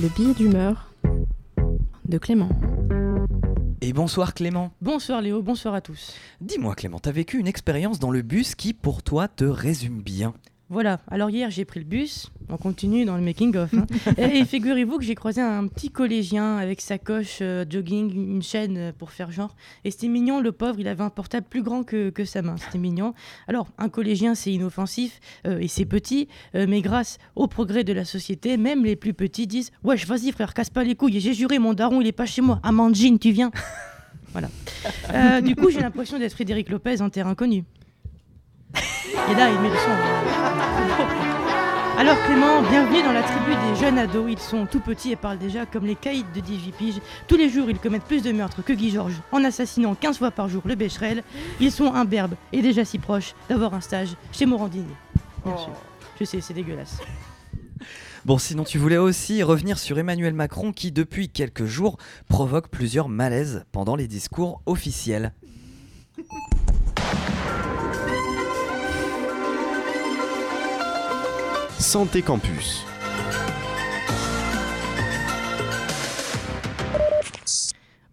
Le billet d'humeur de Clément. Et bonsoir Clément. Bonsoir Léo, bonsoir à tous. Dis-moi Clément, t'as vécu une expérience dans le bus qui pour toi te résume bien? Voilà, alors hier j'ai pris le bus, on continue dans le making-of. hein. et figurez-vous que j'ai croisé un petit collégien avec sa coche euh, jogging, une chaîne euh, pour faire genre. Et c'était mignon, le pauvre, il avait un portable plus grand que, que sa main, c'était mignon. Alors, un collégien c'est inoffensif euh, et c'est petit, mais grâce au progrès de la société, même les plus petits disent Wesh, vas-y frère, casse pas les couilles, j'ai juré, mon daron il est pas chez moi. Amandine, tu viens Voilà. Du coup, j'ai l'impression d'être Frédéric Lopez en terrain connu. Et là, il met le son. Alors Clément, bienvenue dans la tribu des jeunes ados. Ils sont tout petits et parlent déjà comme les caïds de 18 piges. Tous les jours, ils commettent plus de meurtres que Guy Georges en assassinant 15 fois par jour le Becherel. Ils sont imberbes et déjà si proches d'avoir un stage chez Morandini. Bien sûr. Je sais, c'est dégueulasse. Bon, sinon tu voulais aussi revenir sur Emmanuel Macron qui depuis quelques jours provoque plusieurs malaises pendant les discours officiels. Santé Campus.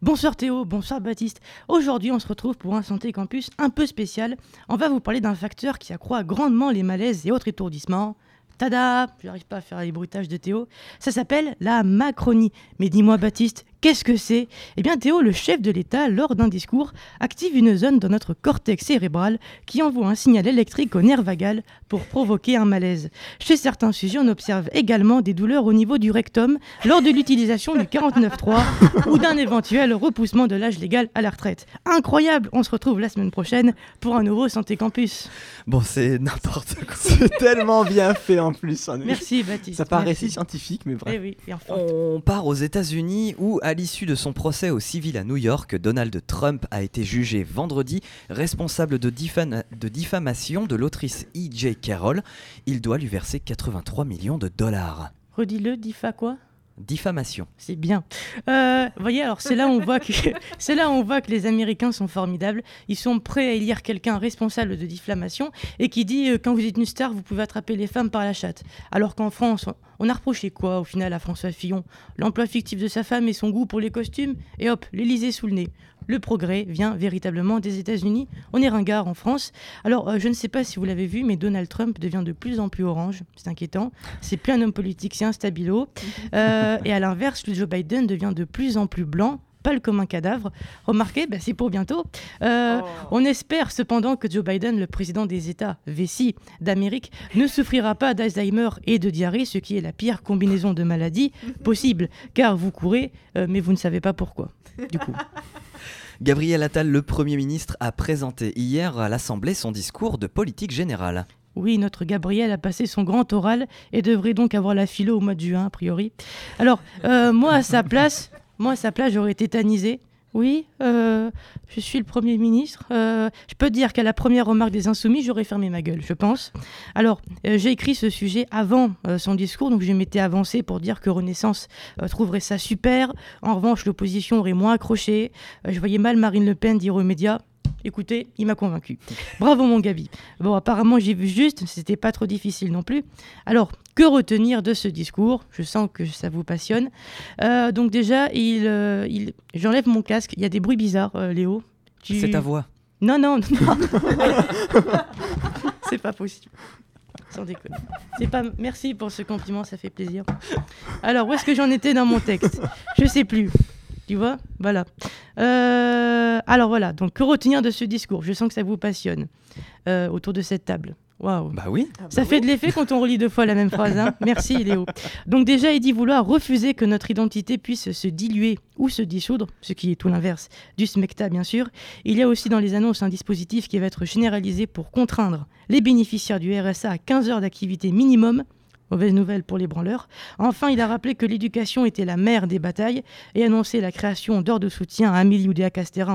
Bonsoir Théo, bonsoir Baptiste. Aujourd'hui, on se retrouve pour un Santé Campus un peu spécial. On va vous parler d'un facteur qui accroît grandement les malaises et autres étourdissements. Tada Je n'arrive pas à faire les bruitages de Théo. Ça s'appelle la Macronie. Mais dis-moi Baptiste, qu'est-ce que c'est? Eh bien Théo, le chef de l'État, lors d'un discours, active une zone dans notre cortex cérébral qui envoie un signal électrique au nerf vagal pour provoquer un malaise. Chez certains sujets, on observe également des douleurs au niveau du rectum lors de l'utilisation du 49.3 ou d'un éventuel repoussement de l'âge légal à la retraite. Incroyable On se retrouve la semaine prochaine pour un nouveau Santé Campus. Bon, c'est n'importe quoi. C'est tellement bien fait en plus. Merci Baptiste. Ça paraît si scientifique, mais bref. Eh oui, et enfin. On part aux États-Unis où, à l'issue de son procès au civil à New York, Donald Trump a été jugé vendredi responsable de diffamation de l'autrice E.J. Carroll. Il doit lui verser 83 millions de dollars. Redis-le, Difa quoi? Diffamation. C'est bien. Euh, voyez, alors c'est là, on voit que on voit que les Américains sont formidables. Ils sont prêts à élire quelqu'un responsable de diffamation et qui dit euh, quand vous êtes une star, vous pouvez attraper les femmes par la chatte. Alors qu'en France, on a reproché quoi au final à François Fillon? L'emploi fictif de sa femme et son goût pour les costumes? Et hop, l'Élysée sous le nez. Le progrès vient véritablement des États-Unis. On est ringard en France. Alors, euh, je ne sais pas si vous l'avez vu, mais Donald Trump devient de plus en plus orange. C'est inquiétant. C'est plus un homme politique, c'est un stabilo. Euh, et à l'inverse, Joe Biden devient de plus en plus blanc, pâle comme un cadavre. Remarquez, bah, c'est pour bientôt. Euh, On espère cependant que Joe Biden, le président des États Vessi d'Amérique, ne souffrira pas d'Alzheimer et de diarrhée, ce qui est la pire combinaison de maladies possible, car vous courez, euh, mais vous ne savez pas pourquoi. Du coup. Gabriel Attal, le Premier ministre, a présenté hier à l'Assemblée son discours de politique générale. Oui, notre Gabriel a passé son grand oral et devrait donc avoir la philo au mois de juin, a priori. Alors, euh, moi, à sa place, moi, à sa place, j'aurais tétanisé. Oui, euh, je suis le Premier ministre. Euh, je peux dire qu'à la première remarque des Insoumis, j'aurais fermé ma gueule, je pense. Alors, euh, j'ai écrit ce sujet avant son discours, donc je m'étais avancé pour dire que Renaissance trouverait ça super. En revanche, l'opposition aurait moins accroché. Je voyais mal Marine Le Pen dire aux médias Écoutez, il m'a convaincu. Bravo mon Gabi. Bon, apparemment j'ai vu juste, c'était pas trop difficile non plus. Alors, que retenir de ce discours? Je sens que ça vous passionne. Euh, donc déjà, il, euh, il... j'enlève mon casque. Il y a des bruits bizarres, euh, Léo. Tu- C'est ta voix. Non, non, non. C'est pas possible. Sans déconner. C'est pas. Merci pour ce compliment, ça fait plaisir. Alors, où est-ce que j'en étais dans mon texte? Je sais plus. Tu vois Voilà. Euh, alors voilà. Donc, que retenir de ce discours? Je sens que ça vous passionne euh, autour de cette table. Waouh. Bah oui. Ça fait de l'effet quand on relit deux fois la même phrase. hein. Merci Léo. Donc déjà, il dit vouloir refuser que notre identité puisse se diluer ou se dissoudre, ce qui est tout l'inverse du SMECTA bien sûr. Il y a aussi dans les annonces un dispositif qui va être généralisé pour contraindre les bénéficiaires du RSA à 15 heures d'activité minimum. Mauvaise nouvelle pour les branleurs. Enfin, il a rappelé que l'éducation était la mère des batailles et annoncé la création d'heures de soutien à Amélie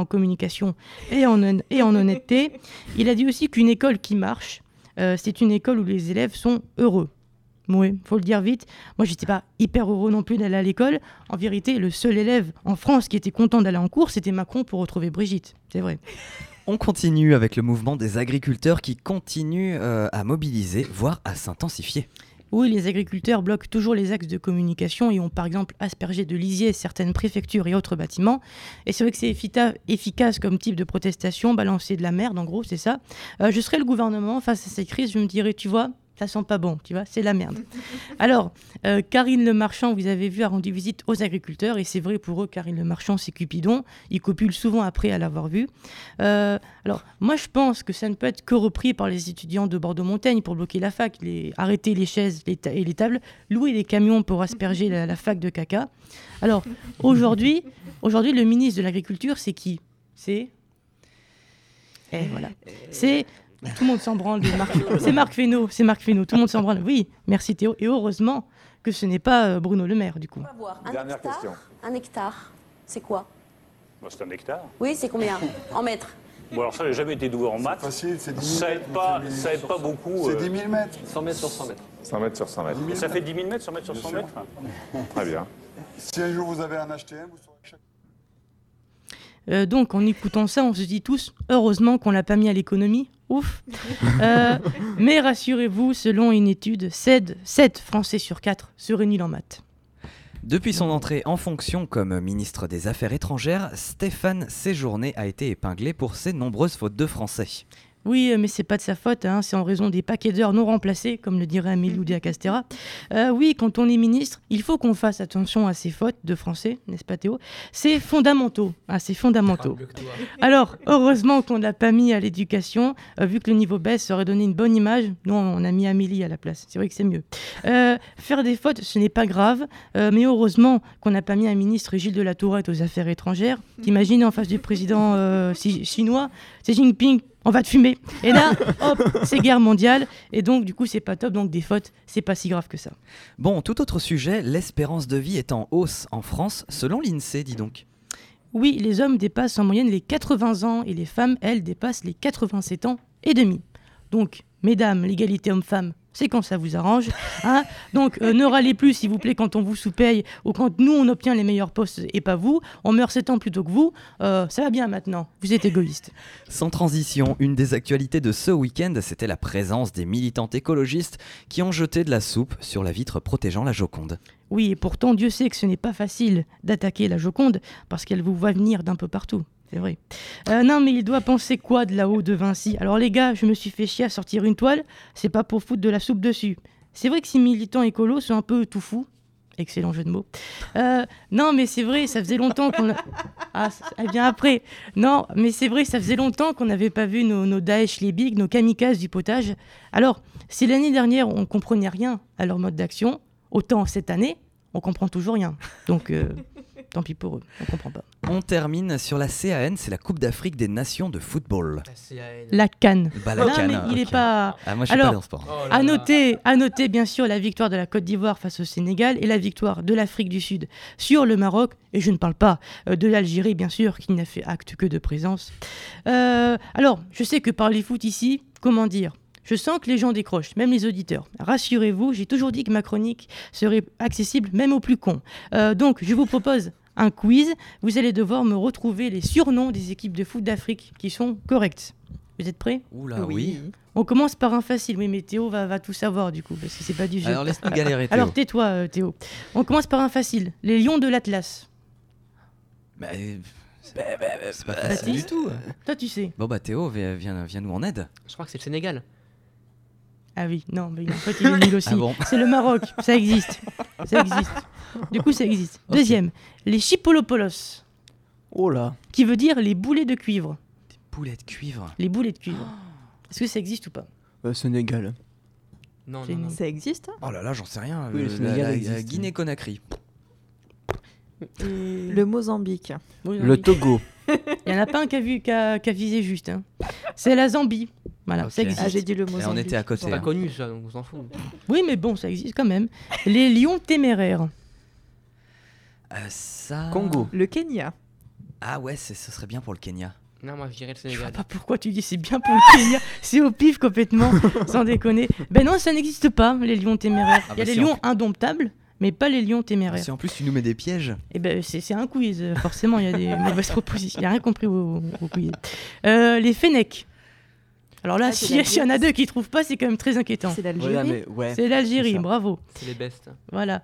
communication et en, hon- et en honnêteté. Il a dit aussi qu'une école qui marche, euh, c'est une école où les élèves sont heureux. Oui, faut le dire vite. Moi, j'étais pas hyper heureux non plus d'aller à l'école. En vérité, le seul élève en France qui était content d'aller en cours, c'était Macron pour retrouver Brigitte. C'est vrai. On continue avec le mouvement des agriculteurs qui continue euh, à mobiliser, voire à s'intensifier. Oui, les agriculteurs bloquent toujours les axes de communication et ont par exemple aspergé de lisier certaines préfectures et autres bâtiments. Et c'est vrai que c'est effica- efficace comme type de protestation, balancer de la merde, en gros, c'est ça. Euh, je serais le gouvernement face à cette crise, je me dirais, tu vois, ça sent pas bon, tu vois, c'est la merde. Alors, euh, Karine Le Marchand, vous avez vu, a rendu visite aux agriculteurs, et c'est vrai pour eux, Karine Le Marchand, c'est Cupidon. Ils copulent souvent après à l'avoir vu. Euh, alors, moi, je pense que ça ne peut être que repris par les étudiants de Bordeaux-Montaigne pour bloquer la fac, les, arrêter les chaises les et les tables, louer les camions pour asperger la, la fac de caca. Alors, aujourd'hui, aujourd'hui, le ministre de l'Agriculture, c'est qui? C'est? Eh, voilà. C'est. Tout le monde s'en branle. de Marc- C'est Marc Fesneau. C'est Marc Fesneau. Tout le monde s'en branle. Oui, merci Théo. Et heureusement que ce n'est pas euh, Bruno Le Maire, du coup. On va voir. Un Dernière hectare, question. Un hectare, c'est quoi? Bah, c'est un hectare. Oui, c'est combien? En mètres Bon, alors ça, j'ai jamais été doué en maths. Facile, c'est 10 000 Ça aide pas, ça aide pas beaucoup. C'est euh, 10 000 mètres. 100 mètres sur 100 mètres. 100 mètres sur 100 mètres. et ça fait 10 000 mètres, 100 mètres sur Bien 100 sûr. mètres Très bien. Si un jour vous avez un HTM, vous saurez que chaque... Euh, donc, en écoutant ça, on se dit tous, heureusement qu'on l'a pas mis à l'économie. Ouf. Euh, mais rassurez-vous, selon une étude, 7, 7 Français sur 4 seraient nuls en maths. Depuis son entrée en fonction comme ministre des Affaires étrangères, Stéphane Séjourné a été épinglé pour ses nombreuses fautes de français. Oui, euh, mais c'est pas de sa faute, hein, c'est en raison des paquets d'heures non remplacés, comme le dirait Amélie Oudéa Castera. Euh, oui, quand on est ministre, il faut qu'on fasse attention à ces fautes de français, n'est-ce pas Théo? C'est fondamentaux, ah, c'est fondamentaux. Alors, heureusement qu'on ne l'a pas mis à l'éducation, euh, vu que le niveau baisse, ça aurait donné une bonne image. Nous, on a mis Amélie à la place, c'est vrai que c'est mieux. Euh, faire des fautes, ce n'est pas grave, euh, mais heureusement qu'on n'a pas mis un ministre Gilles de la Tourette aux affaires étrangères. T'imagines en face du président euh, si- chinois, Xi Jinping, on va te fumer. Et là, hop, c'est guerre mondiale. Et donc, du coup, c'est pas top. Donc, des fautes, c'est pas si grave que ça. Bon, tout autre sujet, l'espérance de vie est en hausse en France, selon l'INSEE, dis donc. Oui, les hommes dépassent en moyenne les 80 ans et les femmes, elles, dépassent les 87 ans et demi. Donc, mesdames, l'égalité homme-femme, c'est quand ça vous arrange. hein. Donc, euh, ne râlez plus, s'il vous plaît, quand on vous sous-paye ou quand nous, on obtient les meilleurs postes et pas vous. On meurt 7 ans plutôt que vous. Euh, ça va bien maintenant. Vous êtes égoïste. Sans transition, une des actualités de ce week-end, c'était la présence des militantes écologistes qui ont jeté de la soupe sur la vitre protégeant la Joconde. Oui, et pourtant, Dieu sait que ce n'est pas facile d'attaquer la Joconde parce qu'elle vous voit venir d'un peu partout. C'est vrai. Euh, non, mais il doit penser quoi de là-haut de Vinci? Alors, les gars, je me suis fait chier à sortir une toile. C'est pas pour foutre de la soupe dessus. C'est vrai que ces militants écolos sont un peu tout fous. Excellent jeu de mots. Euh, non, mais c'est vrai, ça faisait longtemps qu'on. a- Ah, ça- vient après. Non, mais c'est vrai, ça faisait longtemps qu'on n'avait pas vu nos, nos Daesh, les bigs, nos kamikazes du potage. Alors, si l'année dernière, on comprenait rien à leur mode d'action, autant cette année, on comprend toujours rien. Donc, euh, tant pis pour eux, on comprend pas. On termine sur la CAN, c'est la Coupe d'Afrique des Nations de football. La canne. Bah, la non, CAN, mais il est ok. pas. Ah, moi je suis Alors, pas dans le sport. Oh À noter, à noter bien sûr la victoire de la Côte d'Ivoire face au Sénégal et la victoire de l'Afrique du Sud sur le Maroc. Et je ne parle pas euh, de l'Algérie, bien sûr, qui n'a fait acte que de présence. Euh, alors, je sais que par les foot ici, comment dire? Je sens que les gens décrochent, même les auditeurs. Rassurez-vous, j'ai toujours dit que ma chronique serait accessible même aux plus cons. Euh, donc, je vous propose un quiz. Vous allez devoir me retrouver les surnoms des équipes de foot d'Afrique qui sont corrects. Vous êtes prêts? Oula, oui. on commence par un facile, oui, mais Théo va, va tout savoir du coup, parce que c'est pas du jeu. Alors laisse-nous galérer, Théo. Alors tais-toi, euh, Théo. On commence par un facile. Les lions de l'Atlas. Bah, euh, c'est c'est pas Bah, facile du tout. Toi, tu sais. Bon bah Théo, viens, viens nous en aide. Je crois que c'est le Sénégal. Ah oui, non, mais en fait, il est nul aussi. Ah bon C'est le Maroc, ça existe. Ça existe. Du coup, ça existe. Deuxième, les chipolopolos, Oh là. qui veut dire les boulets de cuivre. Poulet de cuivre. Les boulets de cuivre. Est-ce que ça existe ou pas? Euh, Sénégal. Non, non. Ça existe Oh là là, j'en sais rien. Oui, le Euh, Sénégal la- Guinée-Conakry. Le Mozambique. Le. Togo. Il n'y en a pas un qui a, vu, qui a, qui a visé juste. hein. C'est la Zambie. Voilà, ça existe. Ah, j'ai dit le Et Mozambique. on était à côté. C'est pas hein. connu ça, donc on s'en fout. Oui, mais bon, ça existe quand même. Les lions téméraires. Euh, ça. Congo. Le Kenya. Ah ouais, ce serait bien pour le Kenya. Non, moi je dirais le Je vois Sénégal. pas pourquoi tu dis c'est bien pour le Kenya. C'est au pif complètement, sans déconner. Ben non, ça n'existe pas, les lions téméraires. Ah Il y a bah les si, lions en indomptables, mais pas les lions Ah, téméraires. si en plus tu nous mets des pièges. Et ben c'est c'est un quiz, forcément, il y a des mauvaises propositions. Il n'y a rien compris au, au quiz. Euh, les fennecs. Alors là, Ah, s'il y, l'Algérie. y en a deux qui trouvent pas, c'est quand même très inquiétant. C'est Ouais, l'Algérie. mais ouais. C'est l'Algérie, bravo. C'est les bestes. Voilà.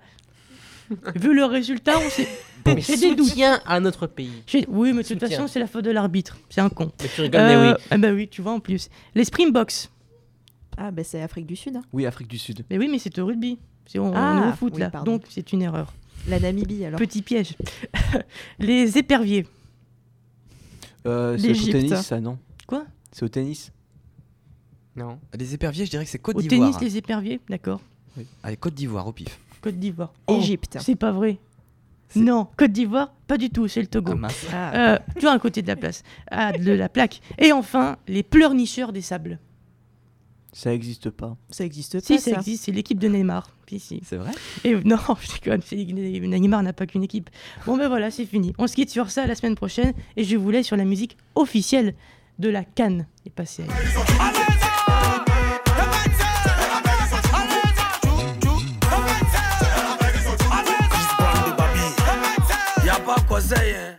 Vu le résultat, on sait. Mais J'ai des doutes. à notre pays. J'ai- Oui, mais de toute Soutien. façon, c'est la faute de l'arbitre. C'est un con. Mais tu rigoles, Euh, mais oui. Ah bah oui, tu vois en plus. Les Springboks. Ah, bah c'est Afrique du Sud. hein. Oui, Afrique du Sud. Mais oui, mais c'est au rugby. C'est- On, on Ah, est au foot oui, là, pardon. donc c'est une erreur. La Namibie, alors. Petit piège. les éperviers. Euh, c'est au tennis, ça, non? Quoi? C'est au tennis? Non. Les éperviers, je dirais que c'est Côte Au d'Ivoire. tennis, les éperviers, d'accord. Allez, Côte d'Ivoire au pif. Côte d'Ivoire. Oh, Égypte. c'est pas vrai. C'est- Non, Côte d'Ivoire, pas du tout, c'est le Togo. Ah, mince. Ah, Euh, tu vois, à côté de la place. Ah, de la plaque. Et enfin, les pleurnicheurs des sables. Ça existe pas. ça existe pas, Si, ça ça. existe, c'est l'équipe de Neymar. Si, si. C'est vrai? Et non, je déconne, c'est- Neymar n'a pas qu'une équipe. Bon ben voilà, c'est fini. On se quitte sur ça la semaine prochaine et je vous laisse sur la musique officielle de la Cannes. Et passez à saying?